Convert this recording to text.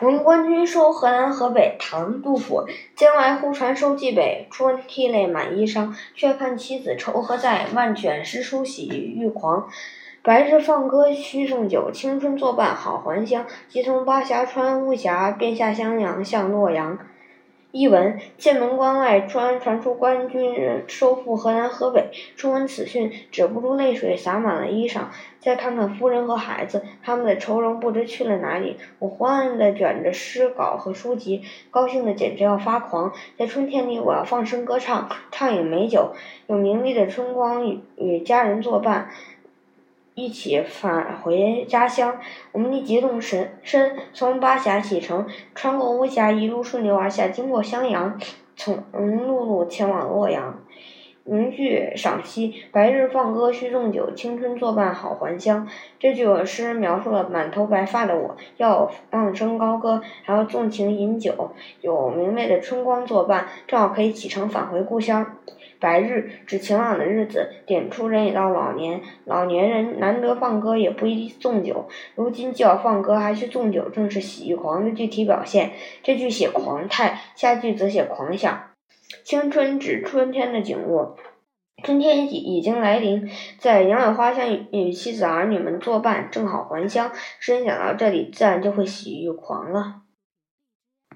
闻官军收河南河北，唐·杜甫。剑外忽传收蓟北，初闻涕泪满衣裳。却看妻子愁何在，万卷诗书喜欲狂。白日放歌须纵酒，青春作伴好还乡。即从巴峡穿巫峡，便下襄阳向洛阳。译文：剑门关外突然传出官军收复河南河北，初闻此讯，止不住泪水洒满了衣裳。再看看夫人和孩子，他们的愁容不知去了哪里。我欢安地卷着诗稿和书籍，高兴得简直要发狂。在春天里，我要放声歌唱，畅饮美酒，有明丽的春光与家人作伴。一起返回家乡，我们立即动身，身从巴峡启程，穿过巫峡，一路顺流而下，经过襄阳，从陆路前往洛阳。名句赏析：白日放歌须纵酒，青春作伴好还乡。这句诗描述了满头白发的我，要放声高歌，还要纵情饮酒，有明媚的春光作伴，正好可以启程返回故乡。白日指晴朗的日子，点出人已到老年，老年人难得放歌，也不宜纵酒。如今既要放歌，还需纵酒，正是喜欲狂的具体表现。这句写狂态，下句则写狂想。青春指春天的景物，春天已已经来临，在杨柳花香与妻子儿女们作伴，正好还乡。诗人想到这里，自然就会喜欲狂了。